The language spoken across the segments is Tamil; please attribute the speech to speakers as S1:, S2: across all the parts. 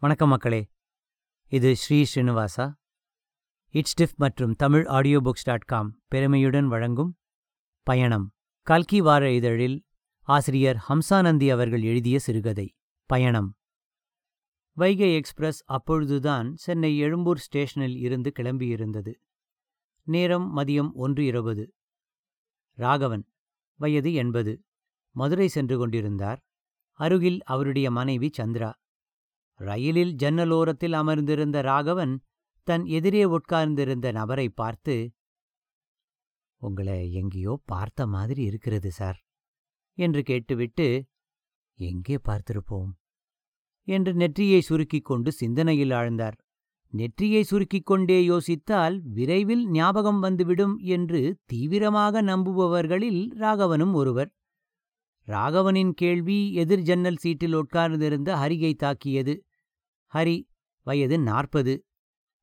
S1: வணக்கம் மக்களே. இது ஸ்ரீ ஸ்ரீனிவாசா. இட்ஸ்டிஃப் மற்றும் Tamil audio books dot com பெருமையுடன் வழங்கும் பயணம். கல்கி வார இதழில் ஆசிரியர் ஹம்சானந்தி அவர்கள் எழுதிய சிறுகதை பயணம். வைகை எக்ஸ்பிரஸ் அப்பொழுதுதான் சென்னை எழும்பூர் ஸ்டேஷனில் இருந்து கிளம்பியிருந்தது. நேரம் மதியம் ஒன்று இருபது. ராகவன் வயது எண்பது. மதுரை சென்று கொண்டிருந்தார். அருகில் அவருடைய மனைவி சந்திரா. ரயிலில் ஜன்னலோரத்தில் அமர்ந்திருந்த ராகவன் தன் எதிரே உட்கார்ந்திருந்த நபரை பார்த்து உங்களை எங்கேயோ பார்த்த மாதிரி இருக்கிறது சார் என்று கேட்டுவிட்டு எங்கே பார்த்திருப்போம்? என்று நெற்றியை சுருக்கிக் கொண்டு சிந்தனையில் ஆழ்ந்தார். நெற்றியை சுருக்கிக் கொண்டே யோசித்தால் விரைவில் ஞாபகம் வந்துவிடும் என்று தீவிரமாக நம்புபவர்களில் ராகவனும் ஒருவர். ராகவனின் கேள்வி எதிர் ஜன்னல் சீட்டில் உட்கார்ந்திருந்த ஹரியை தாக்கியது. ஹரி வயது நாற்பது.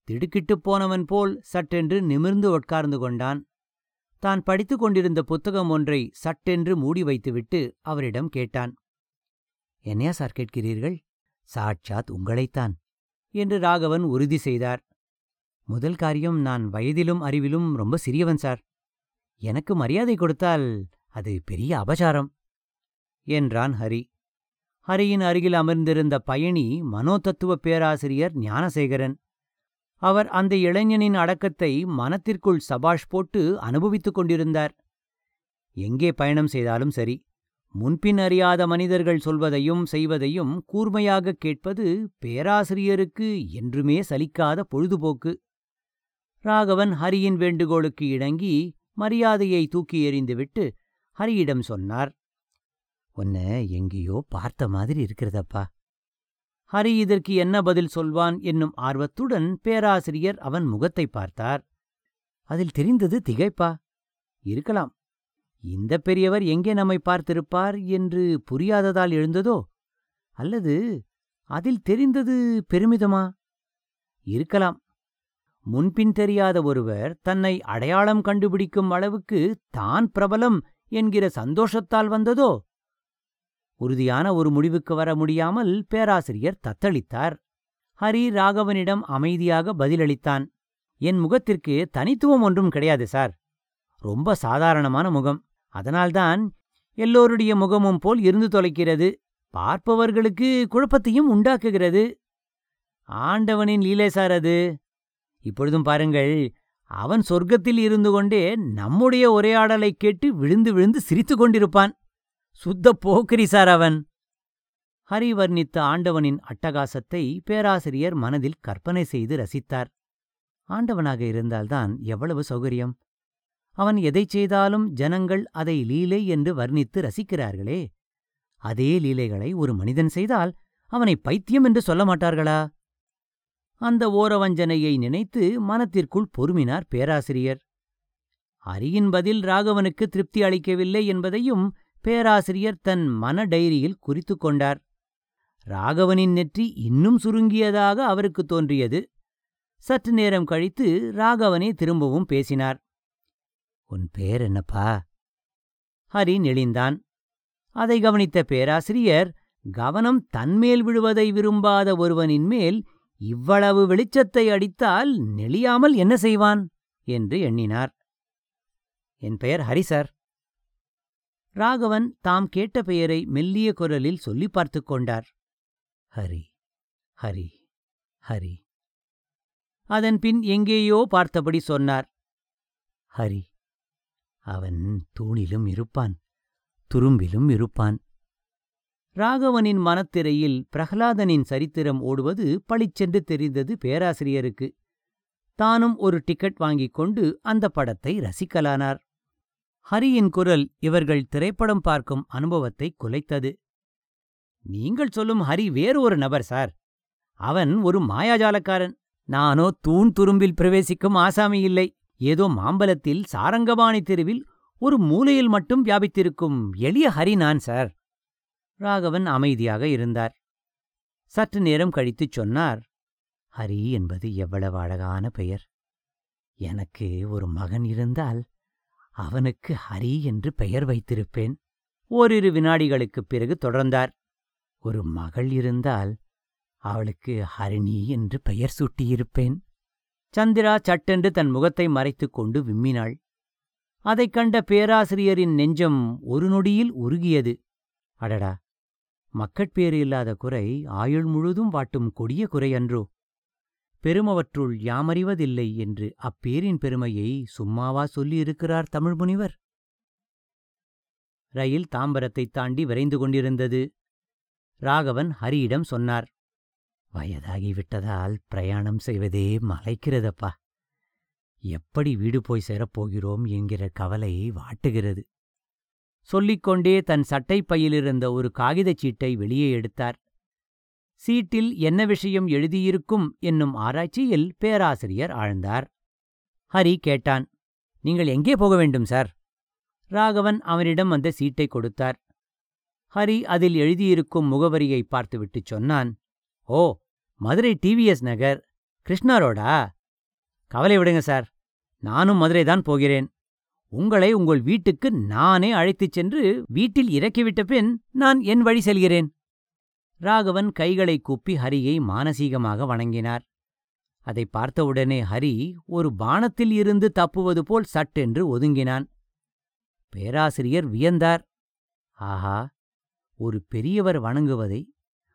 S1: திடுக்கிட்டுப் போனவன் போல் சட்டென்று நிமிர்ந்து உட்கார்ந்து கொண்டான். தான் படித்துக் கொண்டிருந்த புத்தகம் ஒன்றை சட்டென்று மூடி வைத்துவிட்டு அவரிடம் கேட்டான். என்னையா சார் கேட்கிறீர்கள்? சாட்சாத் உங்களைத்தான் என்று ராகவன் உறுதி செய்தார். முதல் காரியம் நான் வயதிலும் அறிவிலும் ரொம்ப சிறியவன் சார். எனக்கு மரியாதை கொடுத்தால் அது பெரிய அபசாரம் என்றான் ஹரி. ஹரியின் அருகில் அமர்ந்திருந்த பயணி மனோதத்துவ பேராசிரியர் ஞானசேகரன். அவர் அந்த இளைஞனின் அடக்கத்தை மனத்திற்குள் சபாஷ் போட்டு அனுபவித்துக் கொண்டிருந்தார். எங்கே பயணம் செய்தாலும் சரி முன்பின் அறியாத மனிதர்கள் சொல்வதையும் செய்வதையும் கூர்மையாகக் கேட்பது பேராசிரியருக்கு என்றுமே சலிக்காத பொழுதுபோக்கு. ராகவன் ஹரியின் வேண்டுகோளுக்கு இணங்கி மரியாதையை தூக்கி எறிந்துவிட்டு ஹரியிடம் சொன்னார். உன்னை எங்கேயோ பார்த்த மாதிரி இருக்கிறதப்பா. ஹரி இதற்கு என்ன பதில் சொல்வான் என்னும் ஆர்வத்துடன் பேராசிரியர் அவன் முகத்தை பார்த்தார். அதில் தெரிந்தது திகைப்பா. இருக்கலாம். இந்த பெரியவர் எங்கே நம்மை பார்த்திருப்பார் என்று புரியாததால் எழுந்ததோ? அல்லது அதில் தெரிந்தது பெருமிதமா? இருக்கலாம். முன்பின் தெரியாத ஒருவர் தன்னை அடையாளம் கண்டுபிடிக்கும் அளவுக்கு தான் பிரபலம் என்கிற சந்தோஷத்தால் வந்ததோ? உறுதியான ஒரு முடிவுக்கு வர முடியாமல் பேராசிரியர் தத்தளித்தார். ஹரி ராகவனிடம் அமைதியாக பதிலளித்தான். என் முகத்திற்கு தனித்துவம் ஒன்றும் கிடையாது சார். ரொம்ப சாதாரணமான முகம். அதனால்தான் எல்லோருடைய முகமும் போல் இருந்து தொலைக்கிறது. பார்ப்பவர்களுக்கு குழப்பத்தையும் உண்டாக்குகிறது. ஆண்டவனின் லீலை சார் அது. இப்பொழுதும் பாருங்கள் அவன் சொர்க்கத்தில் இருந்து கொண்டே நம்முடைய உரையாடலைக் கேட்டு விழுந்து விழுந்து சிரித்துக் கொண்டிருப்பான். சுத்த போக்கிரி சார் அவன். ஹரி வர்ணித்த ஆண்டவனின் அட்டகாசத்தை பேராசிரியர் மனதில் கற்பனை செய்து ரசித்தார். ஆண்டவனாக இருந்தால்தான் எவ்வளவு சௌகரியம். அவன் எதைச் செய்தாலும் ஜனங்கள் அதை லீலை என்று வர்ணித்து ரசிக்கிறார்களே. அதே லீலைகளை ஒரு மனிதன் செய்தால் அவனை பைத்தியம் என்று சொல்ல மாட்டார்களா? அந்த ஓரவஞ்சனையை நினைத்து மனத்திற்குள் பொறுமினார் பேராசிரியர். அரியின் பதில் ராகவனுக்கு திருப்தி அளிக்கவில்லை என்பதையும் பேராசிரியர் தன் மன டைரியில் குறித்து கொண்டார். ராகவனின் நெற்றி இன்னும் சுருங்கியதாக அவருக்கு தோன்றியது. சற்று நேரம் கழித்து ராகவனே திரும்பவும் பேசினார். உன் பேர் என்னப்பா? ஹரி நெளிந்தான். அதை கவனித்த பேராசிரியர் கவனம் தன்மேல் விழுவதை விரும்பாத ஒருவனின் மேல் இவ்வளவு வெளிச்சத்தை அடித்தால் நெளியாமல் என்ன செய்வான்? என்று எண்ணினார். என் பெயர் ஹரி சார். ராகவன் தாம் கேட்ட பெயரை மெல்லிய குரலில் சொல்லி பார்த்து கொண்டார். ஹரி ஹரி ஹரி. அதன் பின் எங்கேயோ பார்த்தபடி சொன்னார். ஹரி அவன் தூணிலும் இருப்பான் துரும்பிலும் இருப்பான். ராகவனின் மனத்திரையில் பிரகலாதனின் சரித்திரம் ஓடுவது பளிச்சென்று தெரிந்தது பேராசிரியருக்கு. தானும் ஒரு டிக்கெட் வாங்கிக் கொண்டு அந்த படத்தை ரசிக்கலானார். ஹரியின் குரல் இவர்கள் திரைப்படம் பார்க்கும் அனுபவத்தை குலைத்தது. நீங்கள் சொல்லும் ஹரி வேறு ஒரு நபர் சார். அவன் ஒரு மாயாஜாலக்காரன். நானோ தூண் துரும்பில் பிரவேசிக்கும் ஆசாமி இல்லை. ஏதோ மாம்பலத்தில் சாரங்கபாணி தெருவில் ஒரு மூலையில் மட்டும் வியாபித்திருக்கும் எளிய ஹரி நான் சார். ராகவன் அமைதியாக இருந்தார். சற்று நேரம் கழித்துச் சொன்னார் ஹரி என்பது எவ்வளவு அழகான பெயர். எனக்கு ஒரு மகன் இருந்தால் அவனுக்கு ஹரி என்று பெயர் வைத்திருப்பேன். ஓரிரு வினாடிகளுக்குப் பிறகு தொடர்ந்தார். ஒரு மகள் இருந்தால் அவளுக்கு ஹரிணி என்று பெயர் சூட்டியிருப்பேன். சந்திரா சட்டென்று தன் முகத்தை மறைத்துக் கொண்டு விம்மினாள். அதைக் கண்ட பேராசிரியரின் நெஞ்சம் ஒரு நொடியில் உருகியது. அடடா! மக்கட்பேறு இல்லாத குறை ஆயுள் முழுதும் வாட்டும் கொடிய குறையன்றோ பெருமவற்றுள் யாமறிவதில்லை என்று அப்பேரின் பெருமையை சும்மாவா சொல்லியிருக்கிறார் தமிழ் முனிவர்? ரயில் தாம்பரத்தைத் தாண்டி விரைந்து கொண்டிருந்தது. ராகவன் ஹரியிடம் சொன்னார் வயதாகிவிட்டதால் பிரயாணம் செய்வதே மலைக்கிறதப்பா. எப்படி வீடு போய் சேரப்போகிறோம் என்கிற கவலை வாட்டுகிறது. சொல்லிக்கொண்டே தன் சட்டைப் பையிலிருந்த ஒரு காகிதச் சீட்டை வெளியே எடுத்தார். சீட்டில் என்ன விஷயம் எழுதியிருக்கும் என்னும் ஆராய்ச்சியில் பேராசிரியர் ஆழ்ந்தார். ஹரி கேட்டான் நீங்கள் எங்கே போக வேண்டும் சார்? ராகவன் அவனிடம் அந்த சீட்டை கொடுத்தார். ஹரி அதில் எழுதியிருக்கும் முகவரியை பார்த்துவிட்டுச் சொன்னான் ஓ மதுரை டிவிஎஸ் நகர் கிருஷ்ணா ரோடா கவலை விடுங்க சார் நானும் மதுரை தான் போகிறேன். உங்களை உங்கள் வீட்டுக்கு நானே அழைத்துச் சென்று வீட்டில் இறக்கிவிட்ட பின் நான் என் வழி செல்கிறேன். ராகவன் கைகளை கூப்பி ஹரியை மானசீகமாக வணங்கினார். அதை பார்த்தவுடனே ஹரி ஒரு பானத்தில் இருந்து தப்புவது போல் சட்டென்று ஒதுங்கினான். பேராசிரியர் வியந்தார். ஆஹா ஒரு பெரியவர் வணங்குவதை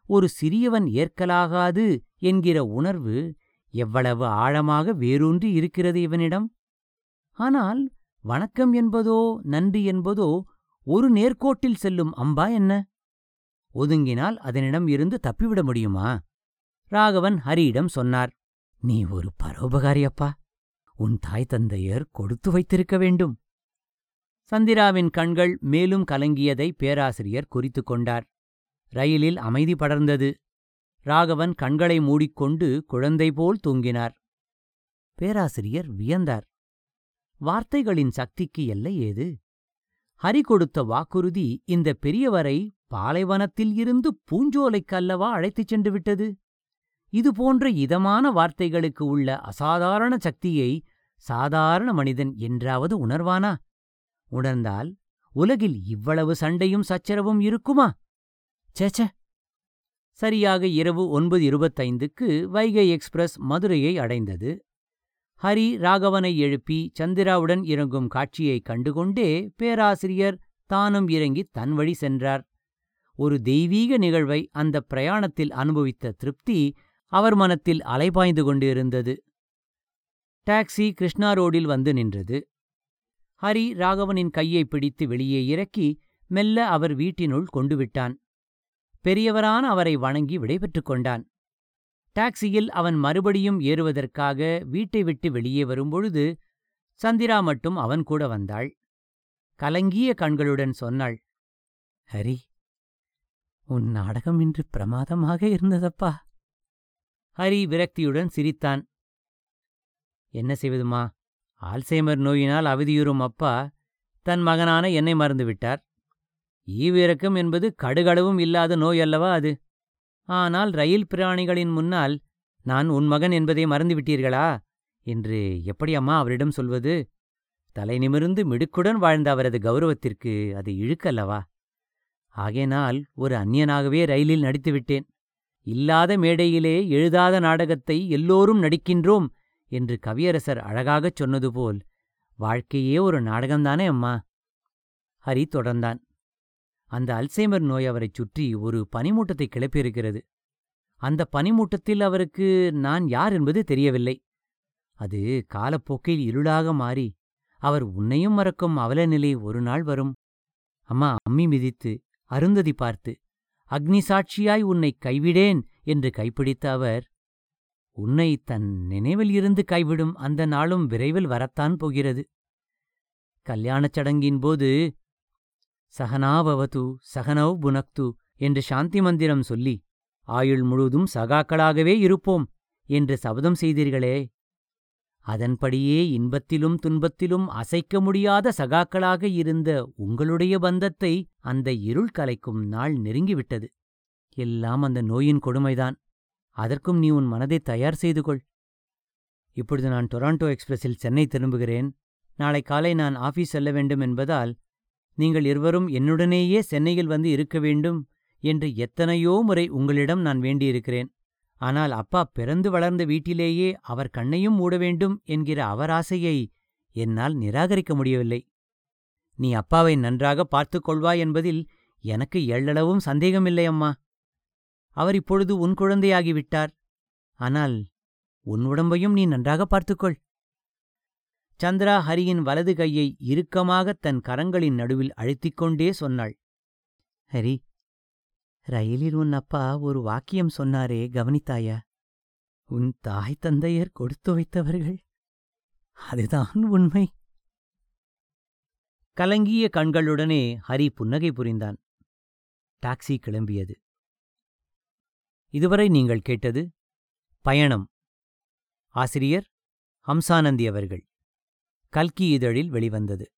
S1: ஒரு சிறியவன் ஏற்கலாகாது என்கிற உணர்வு எவ்வளவு ஆழமாக வேரூன்றி இருக்கிறது இவனிடம். ஆனால் வணக்கம் என்பதோ நன்றி என்பதோ ஒரு நேர்கோட்டில் செல்லும் அம்பா என்ன? ஒதுங்கினால் அதனிடம் இருந்து தப்பிவிட முடியுமா? ராகவன் ஹரியிடம் சொன்னார் நீ ஒரு பரோபகாரியப்பா. உன் தாய் தந்தையர் கொடுத்து வைத்திருக்க வேண்டும். சந்திராவின் கண்கள் மேலும் கலங்கியதை பேராசிரியர் குறித்து கொண்டார். ரயிலில் அமைதி படர்ந்தது. ராகவன் கண்களை மூடிக்கொண்டு குழந்தை போல் தூங்கினார். பேராசிரியர் வியந்தார். வார்த்தைகளின் சக்திக்கு எல்லை ஏது? ஹரி கொடுத்த வாக்குறுதி இந்த பெரியவரை பாலைவனத்தில் இருந்து பூஞ்சோலைக்கு அல்லவா அழைத்துச் சென்று விட்டது? இதுபோன்ற இதமான வார்த்தைகளுக்கு உள்ள அசாதாரண சக்தியை சாதாரண மனிதன் என்றாவது உணர்வானா? உணர்ந்தால் உலகில் இவ்வளவு சண்டையும் சச்சரவும் இருக்குமா? சேச்ச சரியாக இரவு ஒன்பது இருபத்தைந்துக்கு வைகை எக்ஸ்பிரஸ் மதுரையை அடைந்தது. ஹரி ராகவனை எழுப்பி சந்திராவுடன் இறங்கும் காட்சியைக் கண்டுகொண்டே பேராசிரியர் தானும் இறங்கி தன் வழி சென்றார். ஒரு தெய்வீக நிகழ்வை அந்த பிரயாணத்தில் அனுபவித்த திருப்தி அவர் மனத்தில் அலைபாய்ந்து கொண்டிருந்தது. டாக்ஸி கிருஷ்ணா ரோடில் வந்து நின்றது. ஹரி ராகவனின் கையை பிடித்து வெளியே இறக்கி மெல்ல அவர் வீட்டினுள் கொண்டு விட்டான். பெரியவரான அவரை வணங்கி விடைபெற்றுக் கொண்டான். டாக்ஸியில் அவன் மறுபடியும் ஏறுவதற்காக வீட்டை விட்டு வெளியே வரும்பொழுது சந்திரா மட்டும் அவன் கூட வந்தாள். கலங்கிய கண்களுடன் சொன்னாள் ஹரி உன் நாடகம் இன்று பிரமாதமாக இருந்ததப்பா? ஹரி விரக்தியுடன் சிரித்தான். என்ன செய்வதுமா? ஆல்சைமர் நோயினால் அவதியுறும் அப்பா. தன் மகனான என்னை மறந்துவிட்டார். ஈவிரக்கம் என்பது கடுகளவும் இல்லாத நோய் அல்லவா அது? ஆனால் ரயில் பிராணிகளின் முன்னால் நான் உன் மகன் என்பதை மறந்துவிட்டீர்களா? என்று எப்படி அம்மா அவரிடம் சொல்வது? தலை நிமிர்ந்து மிடுக்குடன் வாழ்ந்த அவரது கௌரவத்திற்கு அது இழுக்கல்லவா? ஆகையினால் ஒரு அந்நியனாகவே ரயிலில் நடித்துவிட்டேன். இல்லாத மேடையிலே எழுதாத நாடகத்தை எல்லோரும் நடிக்கின்றோம் என்று கவியரசர் அழகாகச் சொன்னது போல் வாழ்க்கையே ஒரு நாடகம்தானே அம்மா? ஹரி தொடர்ந்தான். அந்த அல்சைமர் நோய் அவரைச் சுற்றி ஒரு பனிமூட்டத்தை கிளப்பியிருக்கிறது. அந்த பனிமூட்டத்தில் அவருக்கு நான் யார் என்பது தெரியவில்லை. அது காலப்போக்கில் இருளாக மாறி அவர் உன்னையும் மறக்கும் அவலநிலை ஒரு நாள் வரும். அம்மா அம்மி மிதித்து அருந்ததி பார்த்து அக்னி சாட்சியாய் உன்னை கைவிடேன் என்று கைப்பிடித்த அவர் உன்னை தன் நினைவில் இருந்து கைவிடும் அந்த நாளும் விரைவில் வரத்தான் போகிறது. கல்யாணச் சடங்கின் போது சகனாவவது சகனவ் புனக்து என்று சாந்தி மந்திரம் சொல்லி ஆயுள் முழுதும் சகாக்களாகவே இருப்போம் என்று சபதம் செய்தீர்களே! அதன்படியே இன்பத்திலும் துன்பத்திலும் அசைக்க முடியாத சகாக்களாக இருந்த உங்களுடைய பந்தத்தை அந்த இருள் கலைக்கும் நாள் நெருங்கிவிட்டது. எல்லாம் அந்த நோயின் கொடுமைதான். அதற்கும் நீ உன் மனதை தயார் செய்து கொள். இப்பொழுது நான் டொராண்டோ எக்ஸ்பிரஸில் சென்னை திரும்புகிறேன். நாளை காலை நான் ஆபீஸ் செல்ல வேண்டும் என்பதால் நீங்கள் இருவரும் என்னுடனேயே சென்னையில் வந்து இருக்க வேண்டும் என்று எத்தனையோ முறை உங்களிடம் நான் வேண்டியிருக்கிறேன். ஆனால் அப்பா பிறந்து வளர்ந்த வீட்டிலேயே அவர் கண்ணையும் மூட வேண்டும் என்கிற அவர் ஆசையை என்னால் நிராகரிக்க முடியவில்லை. நீ அப்பாவை நன்றாக பார்த்துக் கொள்வாய் என்பதில் எனக்கு எள்ளளவும் சந்தேகமில்லை அம்மா. அவர் இப்பொழுது உன் குழந்தையாகிவிட்டார் ஆனால் உன் உடம்பையும் நீ நன்றாக பார்த்துக்கொள் சந்திரா ஹரியின் வலது கையை இறுக்கமாகத் தன் கரங்களின் நடுவில் அழுத்திக் கொண்டே சொன்னாள். ஹரி ரயிலில் உன் அப்பா ஒரு வாக்கியம் சொன்னாரே கவனித்தாயா. உன் தாய் தந்தையர் கொடுத்து வைத்தவர்கள். அதுதான் உண்மை. கலங்கிய கண்களுடனே ஹரி புன்னகை புரிந்தான். டாக்ஸி கிளம்பியது. இதுவரை நீங்கள் கேட்டது பயணம். ஆசிரியர் ஹம்சானந்தி அவர்கள். கல்கி இதழில் வெளிவந்தது.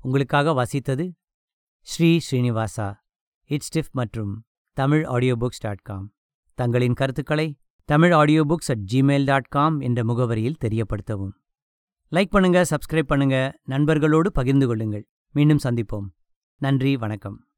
S1: உங்களுக்காக வாசித்தது ஸ்ரீ ஸ்ரீனிவாசா இட்ஸ்டிஃப் மற்றும் Tamil audio books dot com தங்களின் கருத்துக்களை Tamil audio books at Gmail dot com என்ற முகவரியில் தெரியப்படுத்தவும். லைக் பண்ணுங்க சப்ஸ்கிரைப் பண்ணுங்க நண்பர்களோடு பகிர்ந்து கொள்ளுங்கள். மீண்டும் சந்திப்போம். நன்றி வணக்கம்.